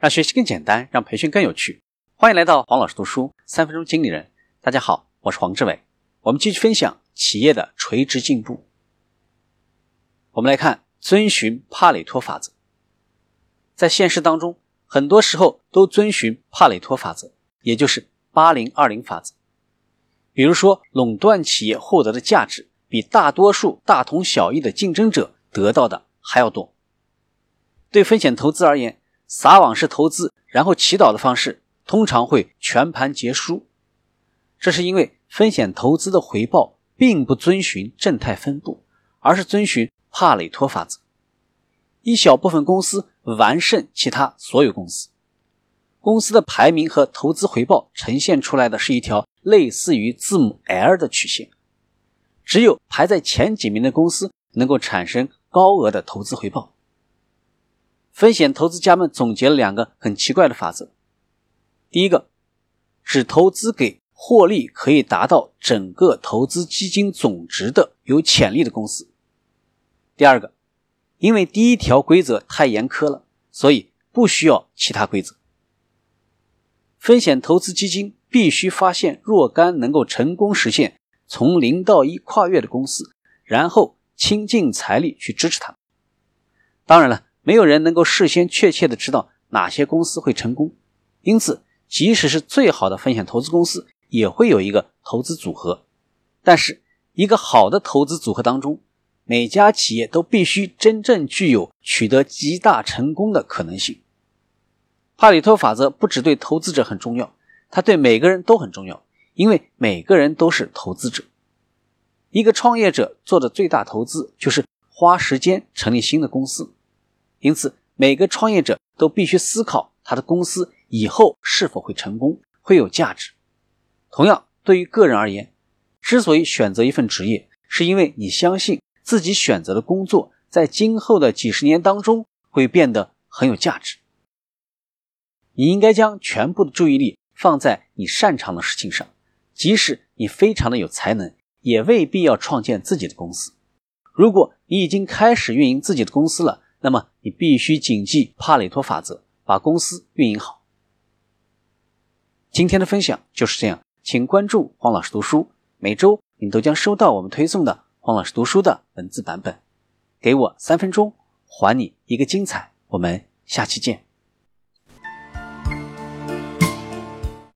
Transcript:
让学习更简单，让培训更有趣。欢迎来到黄老师读书三分钟经理人。大家好，我是黄志伟。我们继续分享企业的垂直进步。我们来看遵循帕累托法则。在现实当中，很多时候都遵循帕累托法则，也就是八零二零法则。比如说，垄断企业获得的价值比大多数大同小异的竞争者得到的还要多。对风险投资而言，撒网式投资然后祈祷的方式通常会全盘皆输。这是因为风险投资的回报并不遵循正态分布，而是遵循帕累托法则。一小部分公司完胜其他所有公司，公司的排名和投资回报呈现出来的是一条类似于字母 L 的曲线。只有排在前几名的公司能够产生高额的投资回报。风险投资家们总结了两个很奇怪的法则：第一个，只投资给获利可以达到整个投资基金总值的有潜力的公司；第二个，因为第一条规则太严苛了，所以不需要其他规则。风险投资基金必须发现若干能够成功实现从零到一跨越的公司，然后倾尽财力去支持他们。当然了。没有人能够事先确切的知道哪些公司会成功，因此，即使是最好的风险投资公司，也会有一个投资组合。但是，一个好的投资组合当中，每家企业都必须真正具有取得极大成功的可能性。帕里托法则不只对投资者很重要，它对每个人都很重要，因为每个人都是投资者。一个创业者做的最大投资就是花时间成立新的公司。因此，每个创业者都必须思考他的公司以后是否会成功，会有价值。同样，对于个人而言，之所以选择一份职业，是因为你相信自己选择的工作在今后的几十年当中会变得很有价值。你应该将全部的注意力放在你擅长的事情上，即使你非常的有才能，也未必要创建自己的公司。如果你已经开始运营自己的公司了，那么你必须谨记帕累托法则，把公司运营好。今天的分享就是这样，请关注黄老师读书，每周你都将收到我们推送的黄老师读书的文字版本。给我三分钟，还你一个精彩。我们下期见。